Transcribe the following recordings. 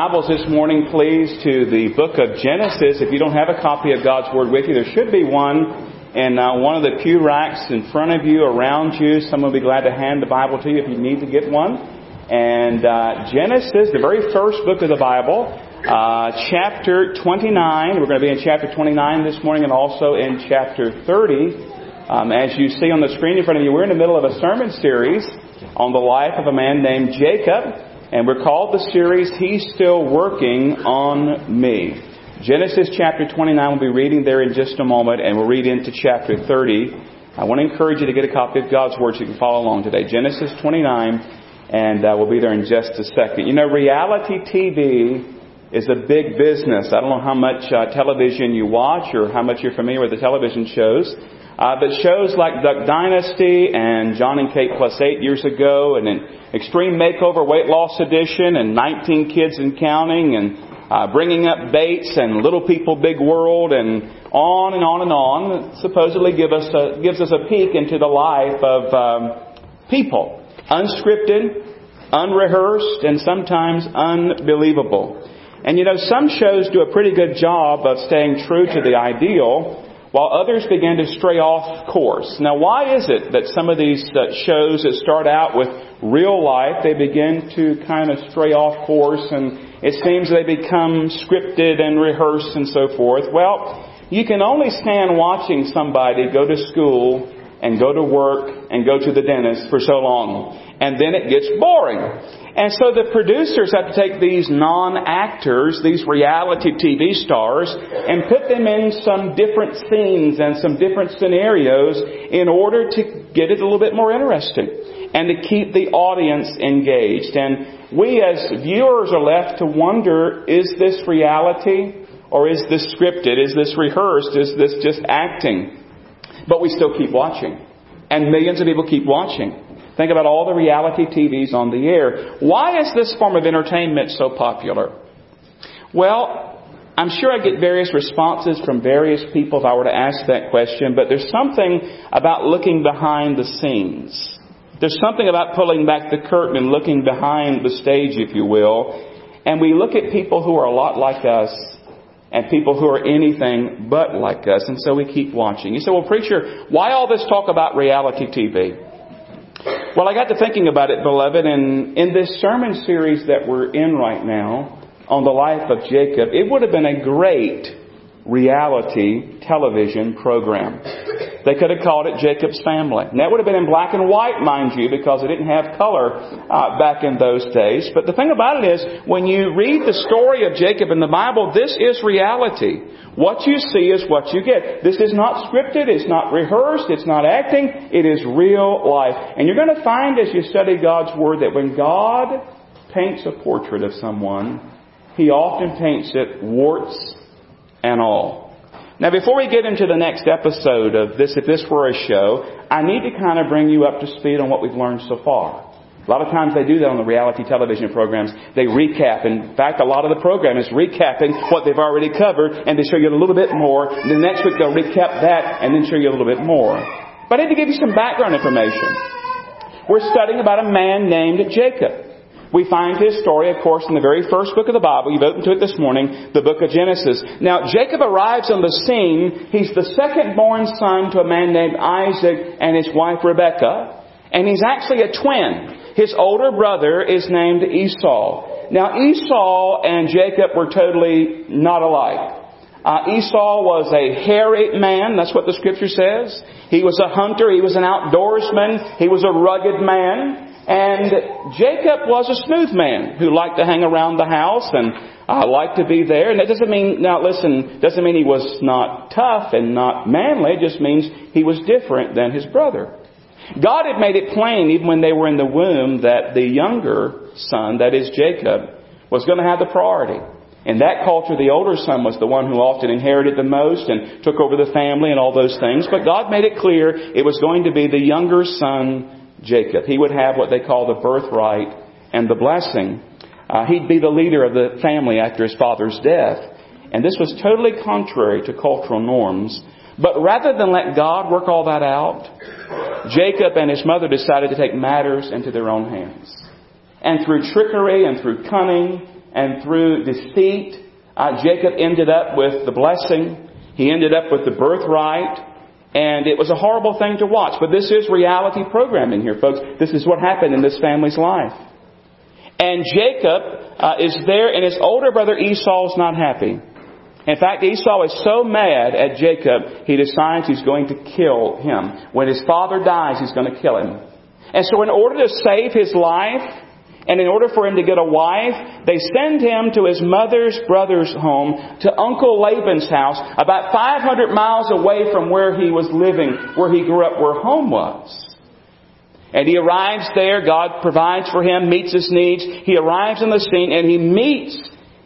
Bibles this morning, please, to the book of Genesis. If you don't have a copy of God's Word with you, there should be one in uh, one of the pew racks in front of you, around you. Someone will be glad to hand the Bible to you if you need to get one. And uh, Genesis, the very first book of the Bible, uh, chapter 29. We're going to be in chapter 29 this morning and also in chapter 30. Um, as you see on the screen in front of you, we're in the middle of a sermon series on the life of a man named Jacob. And we're called the series, He's Still Working on Me. Genesis chapter 29, we'll be reading there in just a moment, and we'll read into chapter 30. I want to encourage you to get a copy of God's Word so you can follow along today. Genesis 29, and uh, we'll be there in just a second. You know, reality TV is a big business. I don't know how much uh, television you watch or how much you're familiar with the television shows. Uh, but shows like Duck Dynasty and Jon and Kate Plus Eight years ago, and an Extreme Makeover Weight Loss Edition, and 19 Kids and Counting, and uh, Bringing Up Bates, and Little People Big World, and on and on and on, supposedly give us a, gives us a peek into the life of um, people, unscripted, unrehearsed, and sometimes unbelievable. And you know, some shows do a pretty good job of staying true to the ideal, while others begin to stray off course. Now, why is it that some of these uh, shows that start out with real life, they begin to kind of stray off course and it seems they become scripted and rehearsed and so forth? Well, you can only stand watching somebody go to school and go to work and go to the dentist for so long. And then it gets boring. And so the producers have to take these non-actors, these reality TV stars, and put them in some different scenes and some different scenarios in order to get it a little bit more interesting and to keep the audience engaged. And we as viewers are left to wonder, is this reality or is this scripted? Is this rehearsed? Is this just acting? But we still keep watching. And millions of people keep watching. Think about all the reality TVs on the air. Why is this form of entertainment so popular? Well, I'm sure I get various responses from various people if I were to ask that question, but there's something about looking behind the scenes. There's something about pulling back the curtain and looking behind the stage, if you will, and we look at people who are a lot like us and people who are anything but like us, and so we keep watching. You say, well, preacher, why all this talk about reality TV? Well, I got to thinking about it, beloved, and in this sermon series that we're in right now on the life of Jacob, it would have been a great reality television program. They could have called it Jacob's Family. And that would have been in black and white, mind you, because it didn't have color uh, back in those days. But the thing about it is, when you read the story of Jacob in the Bible, this is reality. What you see is what you get. This is not scripted, it's not rehearsed, it's not acting, it is real life. And you're going to find as you study God's Word that when God paints a portrait of someone, He often paints it warts and all. Now, before we get into the next episode of this, if this were a show, I need to kind of bring you up to speed on what we've learned so far. A lot of times they do that on the reality television programs. They recap. In fact, a lot of the program is recapping what they've already covered and they show you a little bit more. The next week they'll recap that and then show you a little bit more. But I need to give you some background information. We're studying about a man named Jacob. We find his story, of course, in the very first book of the Bible. You've opened to it this morning, the book of Genesis. Now, Jacob arrives on the scene. He's the second born son to a man named Isaac and his wife Rebekah. And he's actually a twin. His older brother is named Esau. Now, Esau and Jacob were totally not alike. Uh, Esau was a hairy man. That's what the scripture says. He was a hunter. He was an outdoorsman. He was a rugged man. And Jacob was a smooth man who liked to hang around the house and uh, liked to be there. And that doesn't mean, now listen, doesn't mean he was not tough and not manly. It just means he was different than his brother. God had made it plain, even when they were in the womb, that the younger son, that is Jacob, was going to have the priority. In that culture, the older son was the one who often inherited the most and took over the family and all those things. But God made it clear it was going to be the younger son Jacob. He would have what they call the birthright and the blessing. Uh, he'd be the leader of the family after his father's death. And this was totally contrary to cultural norms. But rather than let God work all that out, Jacob and his mother decided to take matters into their own hands. And through trickery and through cunning and through deceit, uh, Jacob ended up with the blessing. He ended up with the birthright. And it was a horrible thing to watch. But this is reality programming here, folks. This is what happened in this family's life. And Jacob uh, is there, and his older brother Esau is not happy. In fact, Esau is so mad at Jacob, he decides he's going to kill him. When his father dies, he's going to kill him. And so in order to save his life, and in order for him to get a wife, they send him to his mother's brother's home, to Uncle Laban's house, about 500 miles away from where he was living, where he grew up, where home was. And he arrives there, God provides for him, meets his needs. He arrives in the scene and he meets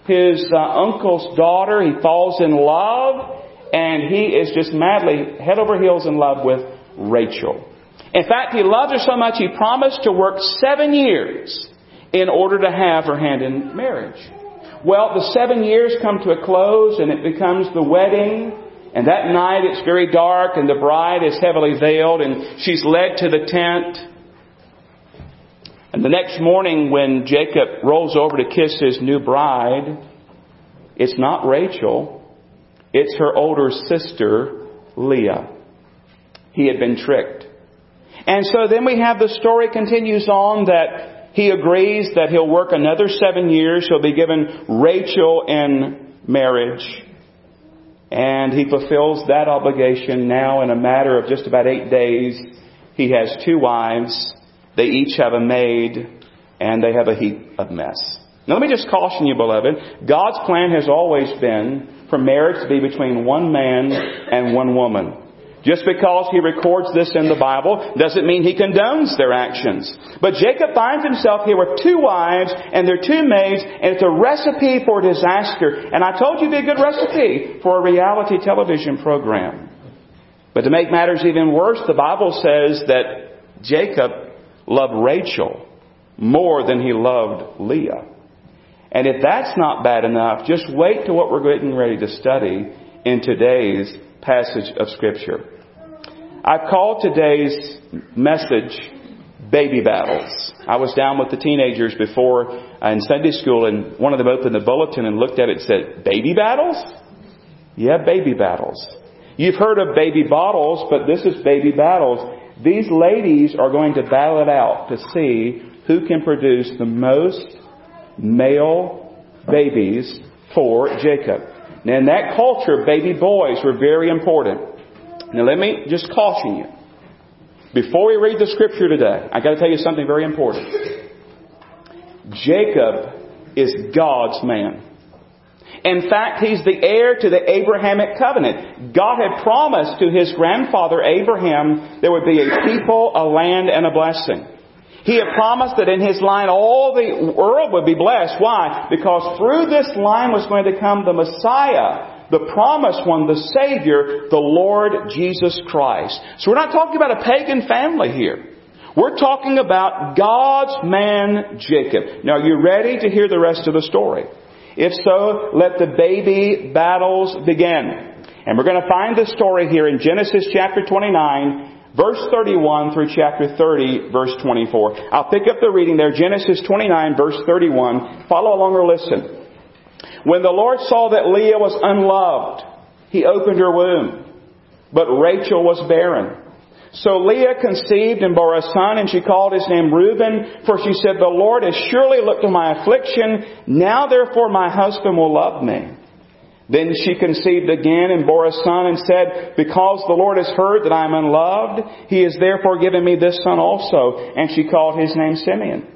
his uh, uncle's daughter. He falls in love and he is just madly head over heels in love with Rachel. In fact, he loves her so much he promised to work seven years in order to have her hand in marriage. Well, the seven years come to a close and it becomes the wedding. And that night it's very dark and the bride is heavily veiled and she's led to the tent. And the next morning when Jacob rolls over to kiss his new bride, it's not Rachel. It's her older sister, Leah. He had been tricked. And so then we have the story continues on that he agrees that he'll work another seven years. He'll be given Rachel in marriage. And he fulfills that obligation now in a matter of just about eight days. He has two wives. They each have a maid and they have a heap of mess. Now let me just caution you, beloved. God's plan has always been for marriage to be between one man and one woman. Just because he records this in the Bible doesn't mean he condones their actions. But Jacob finds himself here with two wives and their two maids, and it's a recipe for disaster. And I told you it'd be a good recipe for a reality television program. But to make matters even worse, the Bible says that Jacob loved Rachel more than he loved Leah. And if that's not bad enough, just wait to what we're getting ready to study in today's passage of Scripture. I've called today's message Baby Battles. I was down with the teenagers before in Sunday school and one of them opened the bulletin and looked at it and said, Baby Battles? Yeah, baby battles. You've heard of baby bottles, but this is baby battles. These ladies are going to battle it out to see who can produce the most male babies for Jacob. Now in that culture, baby boys were very important. Now let me just caution you. Before we read the scripture today, I gotta tell you something very important. Jacob is God's man. In fact, he's the heir to the Abrahamic covenant. God had promised to his grandfather Abraham there would be a people, a land, and a blessing. He had promised that in his line all the world would be blessed. Why? Because through this line was going to come the Messiah the promised one, the Savior, the Lord Jesus Christ. So we're not talking about a pagan family here. We're talking about God's man Jacob. Now, are you ready to hear the rest of the story? If so, let the baby battles begin. And we're going to find the story here in Genesis chapter 29, verse 31 through chapter 30, verse 24. I'll pick up the reading there, Genesis 29, verse 31. Follow along or listen. When the Lord saw that Leah was unloved, he opened her womb. But Rachel was barren. So Leah conceived and bore a son, and she called his name Reuben, for she said, The Lord has surely looked on my affliction. Now therefore my husband will love me. Then she conceived again and bore a son and said, Because the Lord has heard that I am unloved, he has therefore given me this son also. And she called his name Simeon.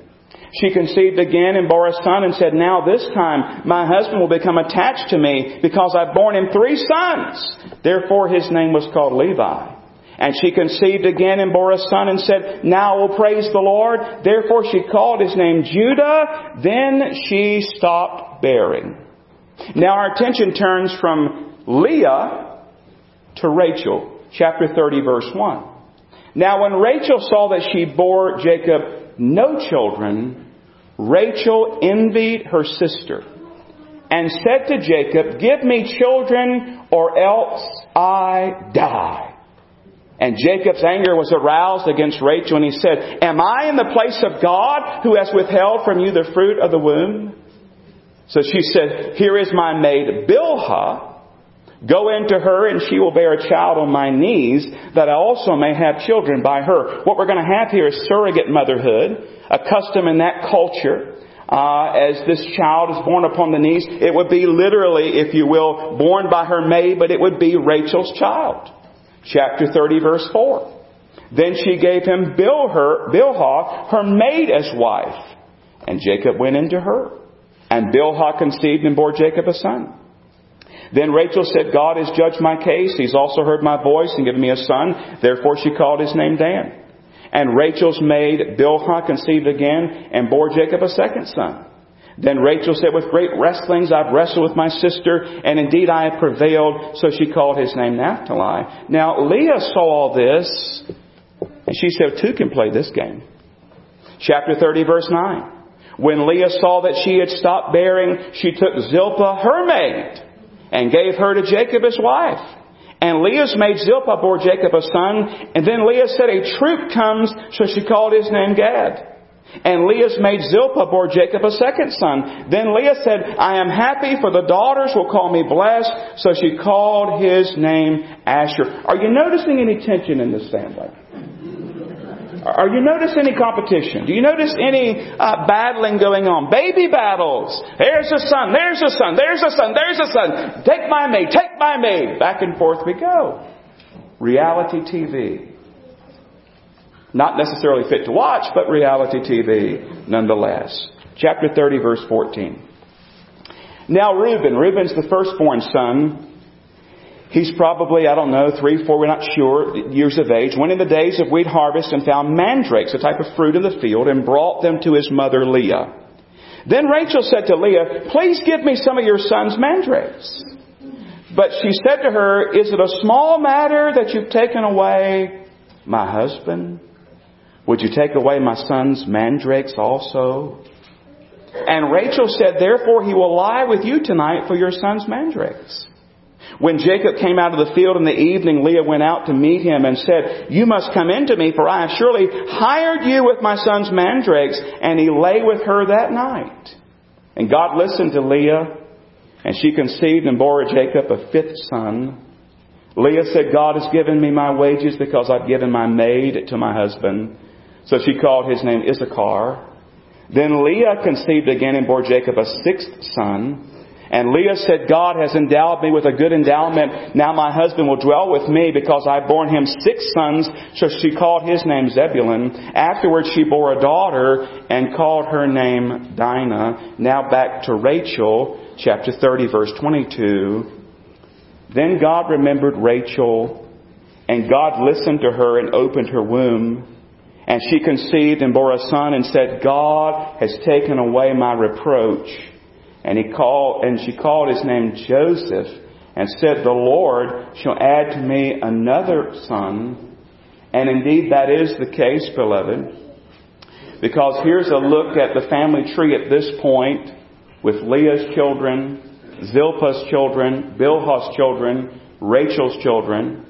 She conceived again and bore a son and said, Now this time my husband will become attached to me because I've borne him three sons. Therefore his name was called Levi. And she conceived again and bore a son and said, Now I will praise the Lord. Therefore she called his name Judah. Then she stopped bearing. Now our attention turns from Leah to Rachel, chapter 30 verse 1. Now when Rachel saw that she bore Jacob no children, Rachel envied her sister and said to Jacob, Give me children or else I die. And Jacob's anger was aroused against Rachel and he said, Am I in the place of God who has withheld from you the fruit of the womb? So she said, Here is my maid Bilhah. Go into her and she will bear a child on my knees that I also may have children by her. What we're going to have here is surrogate motherhood, a custom in that culture. Uh, as this child is born upon the knees, it would be literally, if you will, born by her maid, but it would be Rachel's child. Chapter 30 verse 4. Then she gave him Bilhah, Bilhah, her maid as wife. And Jacob went into her. And Bilhah conceived and bore Jacob a son. Then Rachel said, God has judged my case. He's also heard my voice and given me a son. Therefore she called his name Dan. And Rachel's maid Bilhah conceived again and bore Jacob a second son. Then Rachel said, with great wrestlings I've wrestled with my sister, and indeed I have prevailed. So she called his name Naphtali. Now Leah saw all this, and she said, two can play this game. Chapter 30 verse 9. When Leah saw that she had stopped bearing, she took Zilpah, her maid, and gave her to Jacob as wife. And Leah's maid Zilpah bore Jacob a son, and then Leah said, A troop comes, so she called his name Gad. And Leah's maid Zilpah bore Jacob a second son. Then Leah said, I am happy, for the daughters will call me blessed. So she called his name Asher. Are you noticing any tension in this family? Are you notice any competition? Do you notice any uh, battling going on? Baby battles. There's a son. There's a son. There's a son. There's a son. Take my maid. Take my maid. Back and forth we go. Reality TV. Not necessarily fit to watch, but reality TV nonetheless. Chapter 30, verse 14. Now Reuben, Reuben's the firstborn son He's probably, I don't know, three, four, we're not sure, years of age, went in the days of wheat harvest and found mandrakes, a type of fruit in the field, and brought them to his mother Leah. Then Rachel said to Leah, Please give me some of your son's mandrakes. But she said to her, Is it a small matter that you've taken away my husband? Would you take away my son's mandrakes also? And Rachel said, Therefore he will lie with you tonight for your son's mandrakes. When Jacob came out of the field in the evening, Leah went out to meet him and said, You must come in to me, for I have surely hired you with my son's mandrakes. And he lay with her that night. And God listened to Leah, and she conceived and bore Jacob a fifth son. Leah said, God has given me my wages because I've given my maid to my husband. So she called his name Issachar. Then Leah conceived again and bore Jacob a sixth son. And Leah said, God has endowed me with a good endowment. Now my husband will dwell with me because I've borne him six sons. So she called his name Zebulun. Afterwards she bore a daughter and called her name Dinah. Now back to Rachel, chapter 30 verse 22. Then God remembered Rachel and God listened to her and opened her womb. And she conceived and bore a son and said, God has taken away my reproach. And he called, and she called his name Joseph and said, the Lord shall add to me another son. And indeed that is the case, beloved. Because here's a look at the family tree at this point with Leah's children, Zilpah's children, Bilhah's children, Rachel's children.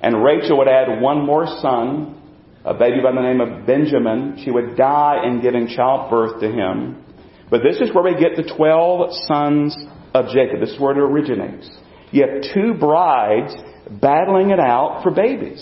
And Rachel would add one more son, a baby by the name of Benjamin. She would die in giving childbirth to him. But this is where we get the 12 sons of Jacob. This is where it originates. You have two brides battling it out for babies.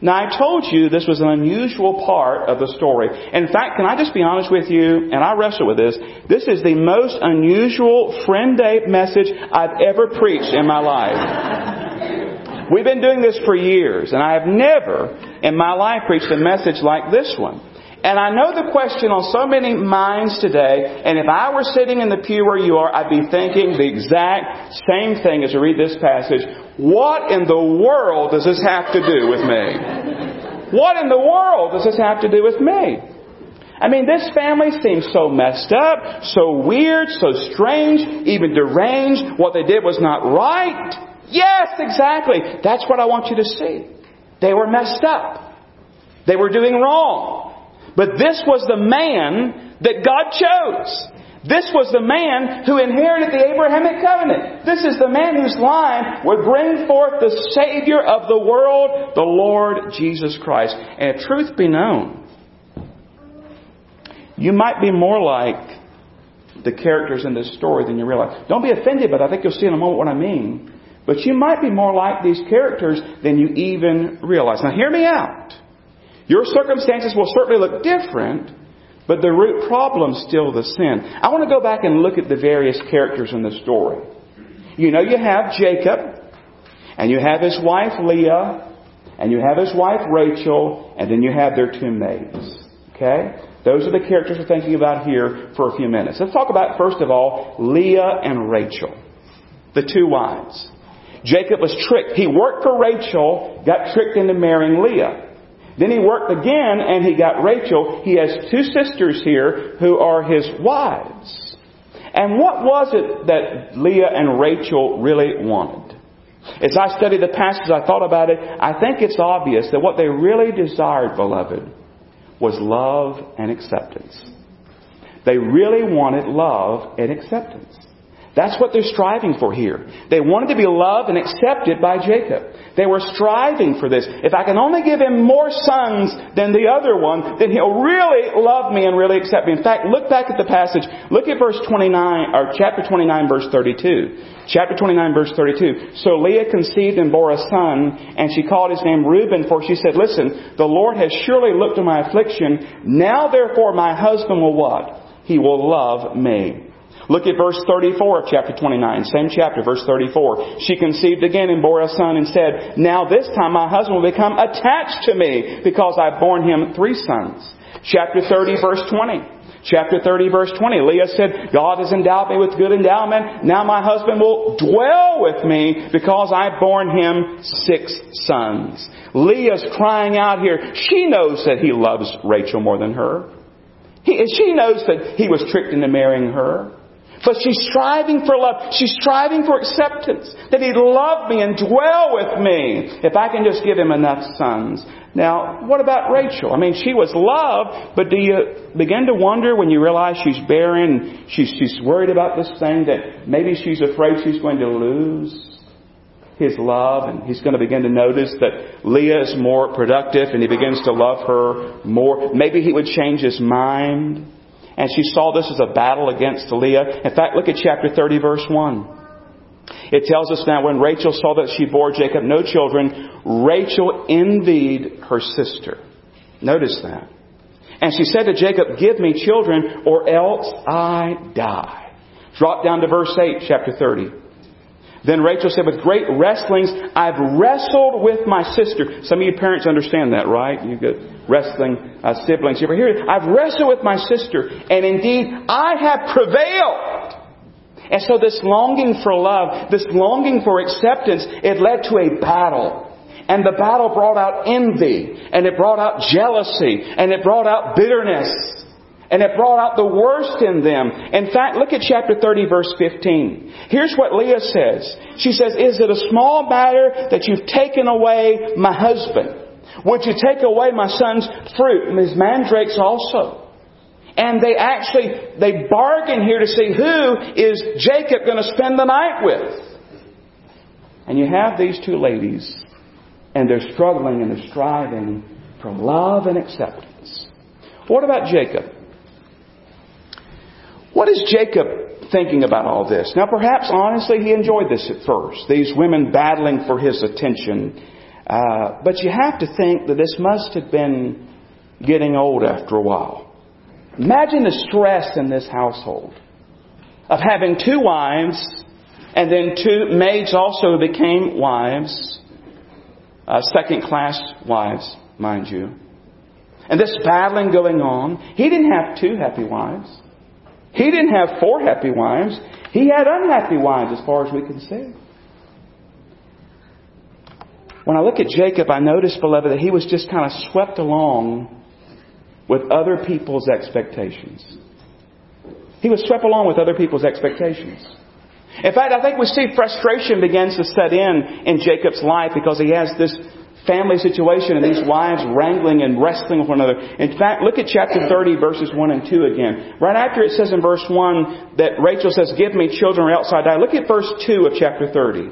Now I told you this was an unusual part of the story. In fact, can I just be honest with you, and I wrestle with this, this is the most unusual friend day message I've ever preached in my life. We've been doing this for years, and I have never in my life preached a message like this one. And I know the question on so many minds today, and if I were sitting in the pew where you are, I'd be thinking the exact same thing as I read this passage. What in the world does this have to do with me? What in the world does this have to do with me? I mean, this family seems so messed up, so weird, so strange, even deranged. What they did was not right. Yes, exactly. That's what I want you to see. They were messed up. They were doing wrong. But this was the man that God chose. This was the man who inherited the Abrahamic covenant. This is the man whose line would bring forth the Savior of the world, the Lord Jesus Christ. And if truth be known, you might be more like the characters in this story than you realize. Don't be offended, but I think you'll see in a moment what I mean. But you might be more like these characters than you even realize. Now hear me out. Your circumstances will certainly look different, but the root problem is still the sin. I want to go back and look at the various characters in the story. You know, you have Jacob, and you have his wife Leah, and you have his wife Rachel, and then you have their two maids. Okay? Those are the characters we're thinking about here for a few minutes. Let's talk about, first of all, Leah and Rachel, the two wives. Jacob was tricked. He worked for Rachel, got tricked into marrying Leah. Then he worked again and he got Rachel. He has two sisters here who are his wives. And what was it that Leah and Rachel really wanted? As I studied the passage, I thought about it. I think it's obvious that what they really desired, beloved, was love and acceptance. They really wanted love and acceptance. That's what they're striving for here. They wanted to be loved and accepted by Jacob. They were striving for this. If I can only give him more sons than the other one, then he'll really love me and really accept me. In fact, look back at the passage. Look at verse 29, or chapter 29, verse 32. Chapter 29, verse 32. So Leah conceived and bore a son, and she called his name Reuben, for she said, Listen, the Lord has surely looked on my affliction. Now therefore my husband will what? He will love me. Look at verse 34 of chapter 29, same chapter, verse 34. She conceived again and bore a son and said, Now this time my husband will become attached to me because I've borne him three sons. Chapter 30, verse 20. Chapter 30, verse 20. Leah said, God has endowed me with good endowment. Now my husband will dwell with me because I've borne him six sons. Leah's crying out here. She knows that he loves Rachel more than her. He, she knows that he was tricked into marrying her. But she's striving for love. She's striving for acceptance. That He'd love me and dwell with me if I can just give Him enough sons. Now, what about Rachel? I mean, she was loved, but do you begin to wonder when you realize she's barren, she's, she's worried about this thing that maybe she's afraid she's going to lose his love and he's going to begin to notice that Leah is more productive and he begins to love her more. Maybe he would change his mind. And she saw this as a battle against Leah. In fact, look at chapter 30, verse 1. It tells us now when Rachel saw that she bore Jacob no children, Rachel envied her sister. Notice that. And she said to Jacob, Give me children, or else I die. Drop down to verse 8, chapter 30. Then Rachel said, with great wrestlings, I've wrestled with my sister. Some of you parents understand that, right? You get wrestling uh, siblings. You ever hear it? I've wrestled with my sister, and indeed, I have prevailed. And so this longing for love, this longing for acceptance, it led to a battle. And the battle brought out envy, and it brought out jealousy, and it brought out bitterness. And it brought out the worst in them. In fact, look at chapter 30 verse 15. Here's what Leah says. She says, Is it a small matter that you've taken away my husband? Would you take away my son's fruit and his mandrakes also? And they actually, they bargain here to see who is Jacob going to spend the night with. And you have these two ladies, and they're struggling and they're striving for love and acceptance. What about Jacob? What is Jacob thinking about all this? Now, perhaps honestly, he enjoyed this at first. These women battling for his attention. Uh, but you have to think that this must have been getting old after a while. Imagine the stress in this household of having two wives and then two maids also became wives, uh, second class wives, mind you. And this battling going on. He didn't have two happy wives. He didn't have four happy wives. He had unhappy wives as far as we can see. When I look at Jacob, I notice, beloved, that he was just kind of swept along with other people's expectations. He was swept along with other people's expectations. In fact, I think we see frustration begins to set in in Jacob's life because he has this family situation and these wives wrangling and wrestling with one another. In fact, look at chapter 30 verses 1 and 2 again. Right after it says in verse 1 that Rachel says, give me children or else I die. Look at verse 2 of chapter 30.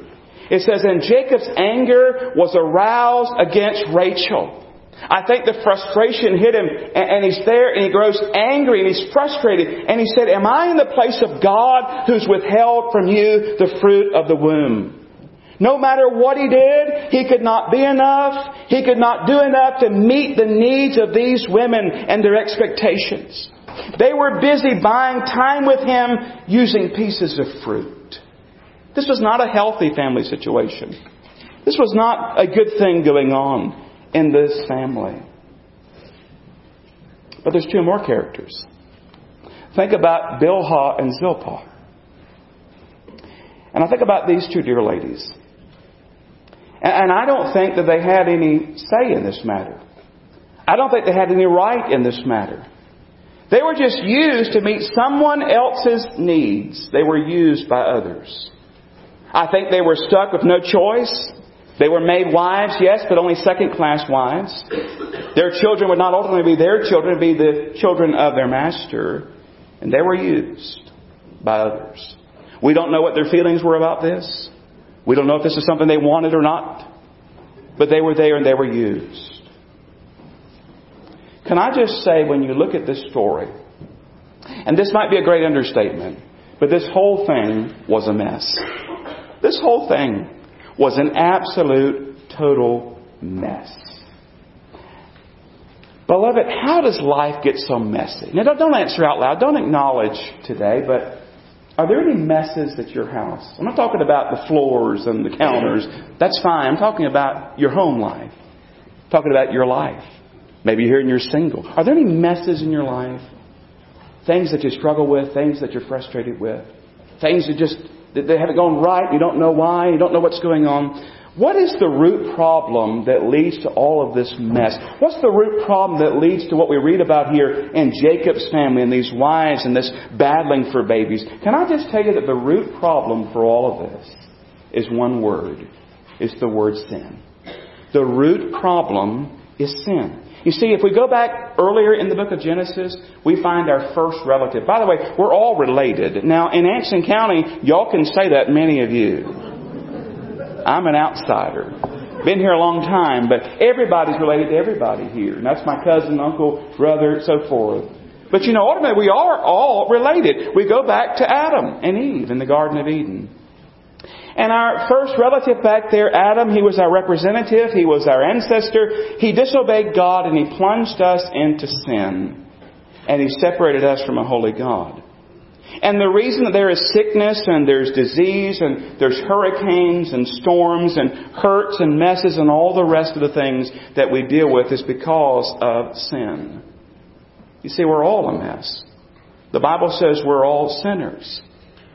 It says, and Jacob's anger was aroused against Rachel. I think the frustration hit him and he's there and he grows angry and he's frustrated and he said, Am I in the place of God who's withheld from you the fruit of the womb? No matter what he did, he could not be enough. He could not do enough to meet the needs of these women and their expectations. They were busy buying time with him using pieces of fruit. This was not a healthy family situation. This was not a good thing going on in this family. But there's two more characters. Think about Bilhah and Zilpah. And I think about these two dear ladies. And I don't think that they had any say in this matter. I don't think they had any right in this matter. They were just used to meet someone else's needs. They were used by others. I think they were stuck with no choice. They were made wives, yes, but only second class wives. Their children would not ultimately be their children, be the children of their master. And they were used by others. We don't know what their feelings were about this. We don't know if this is something they wanted or not. But they were there and they were used. Can I just say, when you look at this story, and this might be a great understatement, but this whole thing was a mess. This whole thing was an absolute, total mess. Beloved, how does life get so messy? Now, don't answer out loud. Don't acknowledge today, but are there any messes at your house? I'm not talking about the floors and the counters. That's fine. I'm talking about your home life. I'm talking about your life. Maybe you're here and you're single. Are there any messes in your life? Things that you struggle with, things that you're frustrated with, things that just that they haven't gone right, you don't know why, you don't know what's going on. What is the root problem that leads to all of this mess? What's the root problem that leads to what we read about here in Jacob's family and these wives and this battling for babies? Can I just tell you that the root problem for all of this is one word. It's the word sin. The root problem is sin. You see, if we go back earlier in the book of Genesis, we find our first relative. By the way, we're all related. Now, in Anson County, y'all can say that, many of you. I'm an outsider. Been here a long time, but everybody's related to everybody here. And that's my cousin, uncle, brother, so forth. But you know, ultimately, we are all related. We go back to Adam and Eve in the Garden of Eden. And our first relative back there, Adam, he was our representative, he was our ancestor. He disobeyed God and he plunged us into sin. And he separated us from a holy God. And the reason that there is sickness and there's disease and there's hurricanes and storms and hurts and messes and all the rest of the things that we deal with is because of sin. You see, we're all a mess. The Bible says we're all sinners.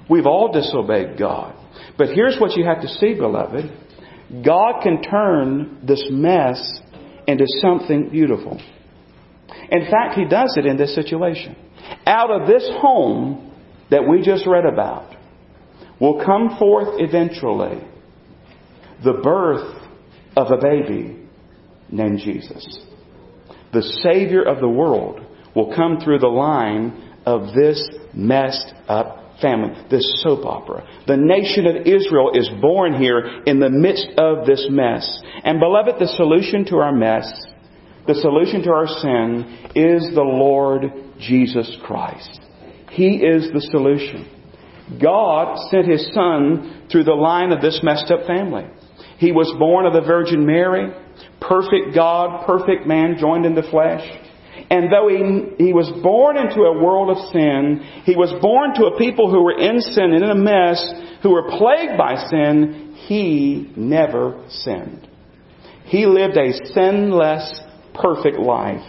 We've all disobeyed God. But here's what you have to see, beloved. God can turn this mess into something beautiful. In fact, He does it in this situation. Out of this home that we just read about will come forth eventually the birth of a baby named Jesus. The Savior of the world will come through the line of this messed up family, this soap opera. The nation of Israel is born here in the midst of this mess. And beloved, the solution to our mess, the solution to our sin is the Lord Jesus Christ. He is the solution. God sent His Son through the line of this messed up family. He was born of the Virgin Mary, perfect God, perfect man joined in the flesh. And though he, he was born into a world of sin, he was born to a people who were in sin and in a mess, who were plagued by sin, he never sinned. He lived a sinless, perfect life.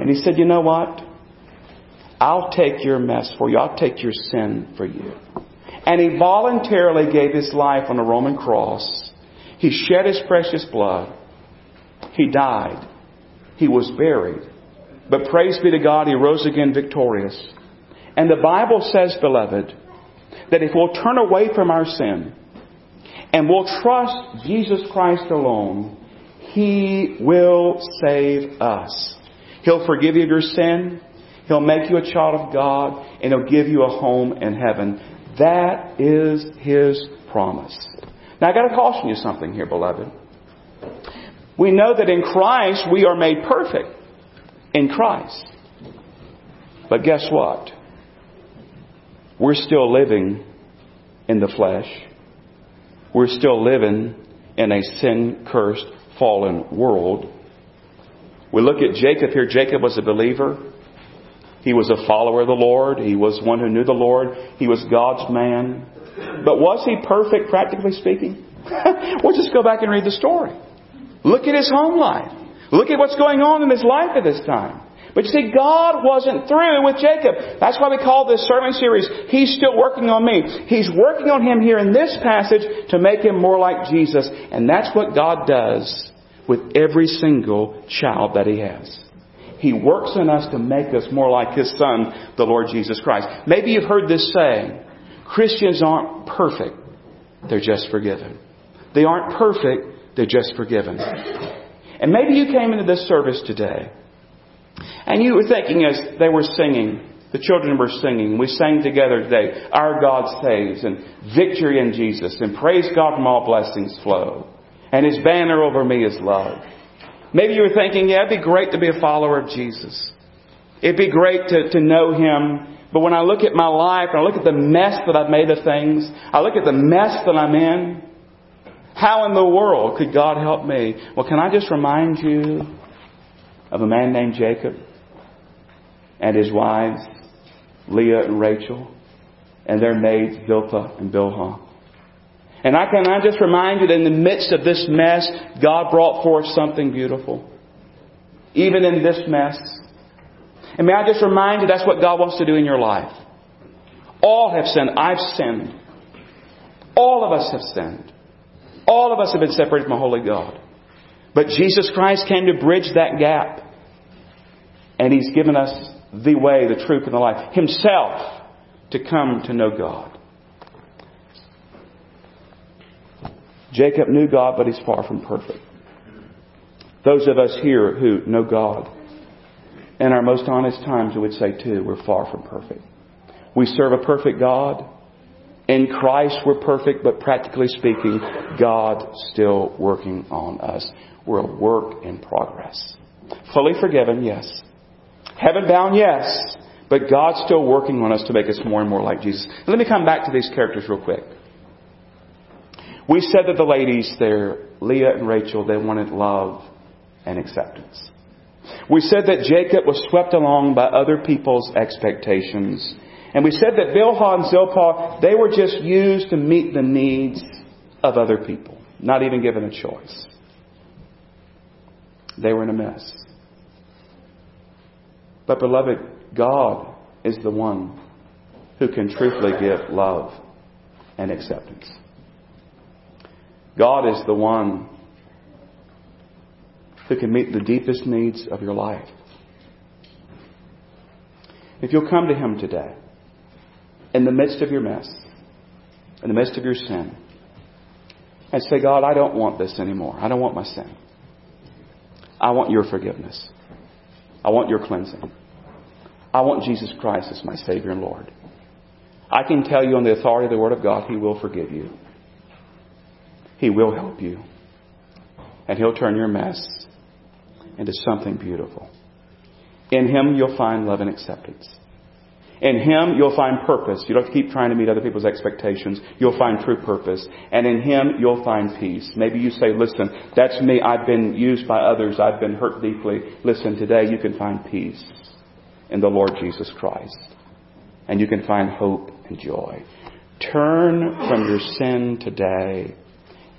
And he said, You know what? I'll take your mess for you. I'll take your sin for you. And he voluntarily gave his life on a Roman cross. He shed his precious blood. He died. He was buried. But praise be to God, he rose again victorious. And the Bible says, beloved, that if we'll turn away from our sin and we'll trust Jesus Christ alone, he will save us. He'll forgive you your sin. He'll make you a child of God and He'll give you a home in heaven. That is His promise. Now I gotta caution you something here, beloved. We know that in Christ we are made perfect. In Christ. But guess what? We're still living in the flesh. We're still living in a sin cursed, fallen world. We look at Jacob here. Jacob was a believer. He was a follower of the Lord. He was one who knew the Lord. He was God's man. But was he perfect, practically speaking? we'll just go back and read the story. Look at his home life. Look at what's going on in his life at this time. But you see, God wasn't through with Jacob. That's why we call this sermon series, He's Still Working on Me. He's working on him here in this passage to make him more like Jesus. And that's what God does with every single child that He has. He works in us to make us more like His Son, the Lord Jesus Christ. Maybe you've heard this saying, Christians aren't perfect, they're just forgiven. They aren't perfect, they're just forgiven. And maybe you came into this service today and you were thinking as they were singing, the children were singing, we sang together today, Our God saves, and victory in Jesus, and praise God from all blessings flow. And His banner over me is love. Maybe you were thinking, yeah, it'd be great to be a follower of Jesus. It'd be great to, to know Him. But when I look at my life and I look at the mess that I've made of things, I look at the mess that I'm in, how in the world could God help me? Well, can I just remind you of a man named Jacob and his wives, Leah and Rachel, and their maids, Zilpah and Bilhah. And I can I just remind you that in the midst of this mess, God brought forth something beautiful. Even in this mess. And may I just remind you that's what God wants to do in your life. All have sinned. I've sinned. All of us have sinned. All of us have been separated from a holy God. But Jesus Christ came to bridge that gap. And He's given us the way, the truth, and the life. Himself to come to know God. Jacob knew God, but he's far from perfect. Those of us here who know God, in our most honest times, we would say too, we're far from perfect. We serve a perfect God. In Christ, we're perfect, but practically speaking, God's still working on us. We're a work in progress. Fully forgiven, yes. Heaven bound, yes. But God's still working on us to make us more and more like Jesus. Let me come back to these characters real quick. We said that the ladies there, Leah and Rachel, they wanted love and acceptance. We said that Jacob was swept along by other people's expectations. And we said that Bilhah and Zilpah, they were just used to meet the needs of other people, not even given a choice. They were in a mess. But beloved, God is the one who can truthfully give love and acceptance. God is the one who can meet the deepest needs of your life. If you'll come to Him today, in the midst of your mess, in the midst of your sin, and say, God, I don't want this anymore. I don't want my sin. I want your forgiveness. I want your cleansing. I want Jesus Christ as my Savior and Lord. I can tell you on the authority of the Word of God, He will forgive you. He will help you. And He'll turn your mess into something beautiful. In Him, you'll find love and acceptance. In Him, you'll find purpose. You don't have to keep trying to meet other people's expectations. You'll find true purpose. And in Him, you'll find peace. Maybe you say, listen, that's me. I've been used by others. I've been hurt deeply. Listen, today you can find peace in the Lord Jesus Christ. And you can find hope and joy. Turn from your sin today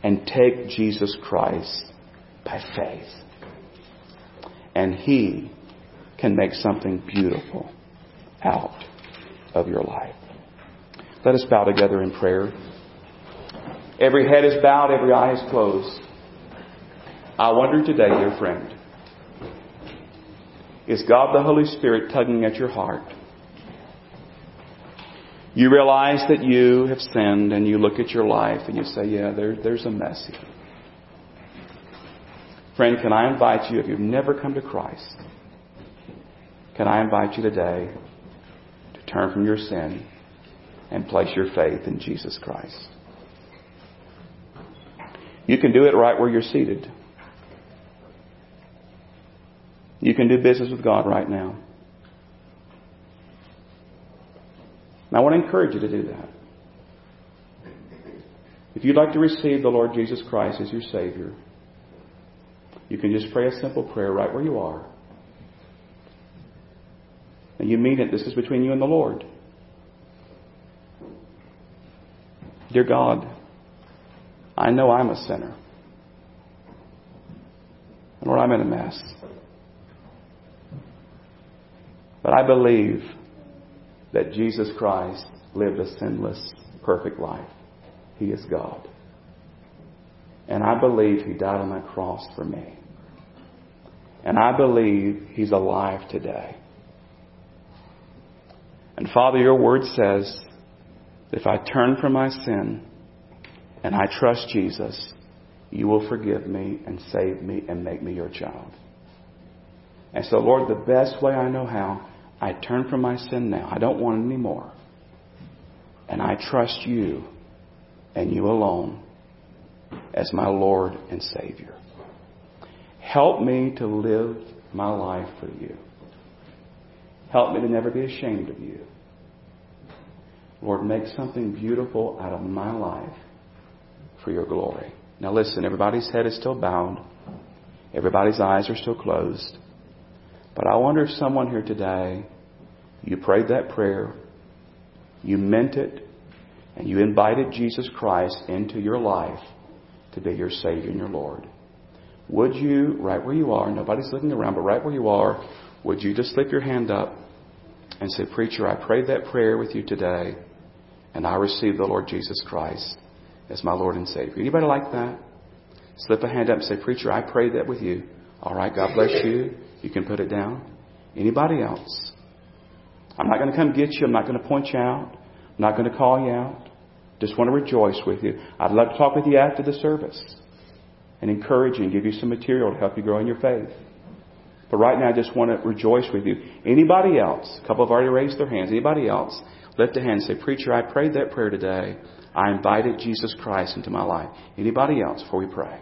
and take Jesus Christ by faith. And He can make something beautiful out of your life. Let us bow together in prayer. Every head is bowed, every eye is closed. I wonder today, dear friend, is God the Holy Spirit tugging at your heart? You realize that you have sinned and you look at your life and you say, yeah, there, there's a mess here. Friend, can I invite you, if you've never come to Christ, can I invite you today to turn from your sin and place your faith in Jesus Christ? You can do it right where you're seated. You can do business with God right now. And I want to encourage you to do that. If you'd like to receive the Lord Jesus Christ as your Savior, you can just pray a simple prayer right where you are. And you mean it. This is between you and the Lord. Dear God, I know I'm a sinner. Lord, I'm in a mess. But I believe that Jesus Christ lived a sinless, perfect life. He is God. And I believe He died on that cross for me. And I believe He's alive today. And Father, your word says, if I turn from my sin and I trust Jesus, you will forgive me and save me and make me your child. And so, Lord, the best way I know how, I turn from my sin now. I don't want it anymore. And I trust you and you alone as my Lord and Savior. Help me to live my life for you. Help me to never be ashamed of you. Lord, make something beautiful out of my life for your glory. Now listen, everybody's head is still bowed. Everybody's eyes are still closed. But I wonder if someone here today, you prayed that prayer, you meant it, and you invited Jesus Christ into your life to be your Savior and your Lord. Would you, right where you are, nobody's looking around, but right where you are, would you just slip your hand up and say, Preacher, I prayed that prayer with you today, and I received the Lord Jesus Christ as my Lord and Savior. Anybody like that? Slip a hand up and say, Preacher, I prayed that with you. All right, God bless you. You can put it down. Anybody else? I'm not going to come get you. I'm not going to point you out. I'm not going to call you out. Just want to rejoice with you. I'd love to talk with you after the service and encourage you and give you some material to help you grow in your faith. But right now, I just want to rejoice with you. Anybody else? A couple have already raised their hands. Anybody else? Lift a hand and say, Preacher, I prayed that prayer today. I invited Jesus Christ into my life. Anybody else before we pray?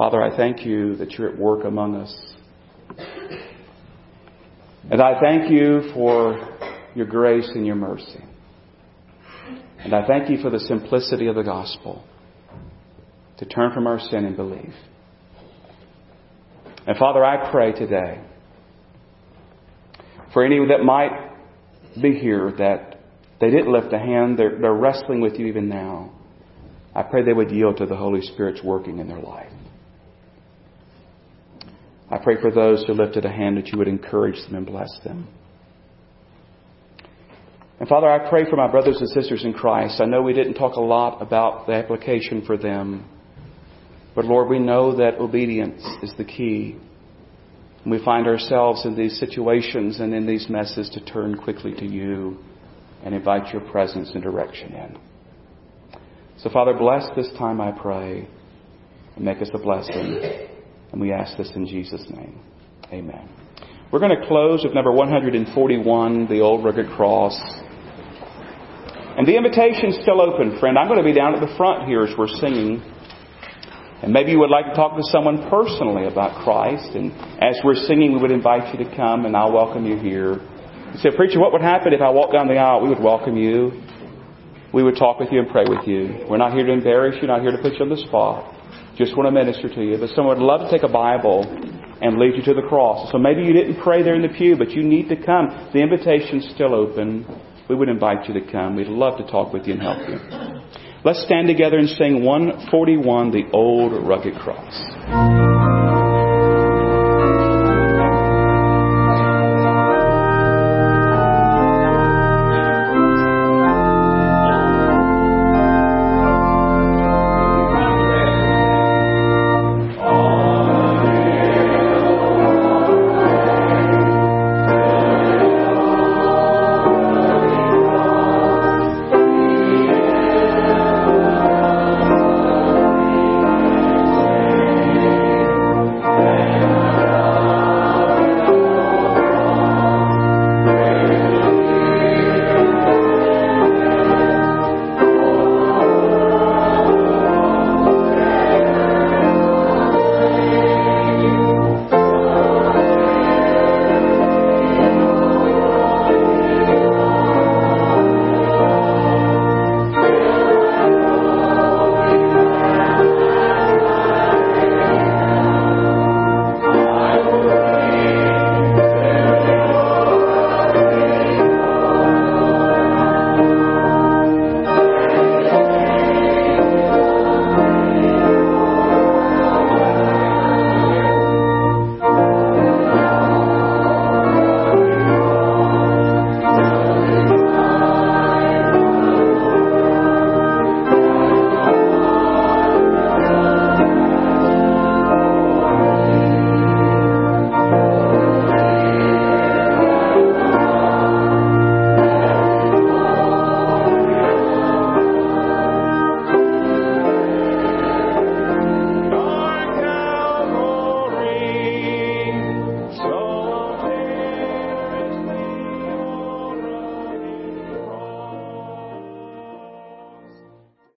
Father, I thank you that you're at work among us. And I thank you for your grace and your mercy. And I thank you for the simplicity of the gospel to turn from our sin and believe. And Father, I pray today for any that might be here that they didn't lift a hand, they're, they're wrestling with you even now. I pray they would yield to the Holy Spirit's working in their life. I pray for those who lifted a hand that you would encourage them and bless them. And Father, I pray for my brothers and sisters in Christ. I know we didn't talk a lot about the application for them. But Lord, we know that obedience is the key. We find ourselves in these situations and in these messes to turn quickly to you and invite your presence and direction in. So, Father, bless this time, I pray, and make us a blessing. And we ask this in Jesus' name. Amen. We're going to close with number 141, the old rugged cross. And the invitation's still open, friend. I'm going to be down at the front here as we're singing. And maybe you would like to talk to someone personally about Christ. And as we're singing, we would invite you to come, and I'll welcome you here. You say, Preacher, what would happen if I walked down the aisle? We would welcome you. We would talk with you and pray with you. We're not here to embarrass you, not here to put you on the spot. Just want to minister to you. But someone would love to take a Bible and lead you to the cross. So maybe you didn't pray there in the pew, but you need to come. The invitation's still open. We would invite you to come. We'd love to talk with you and help you. Let's stand together and sing 141, The Old Rugged Cross.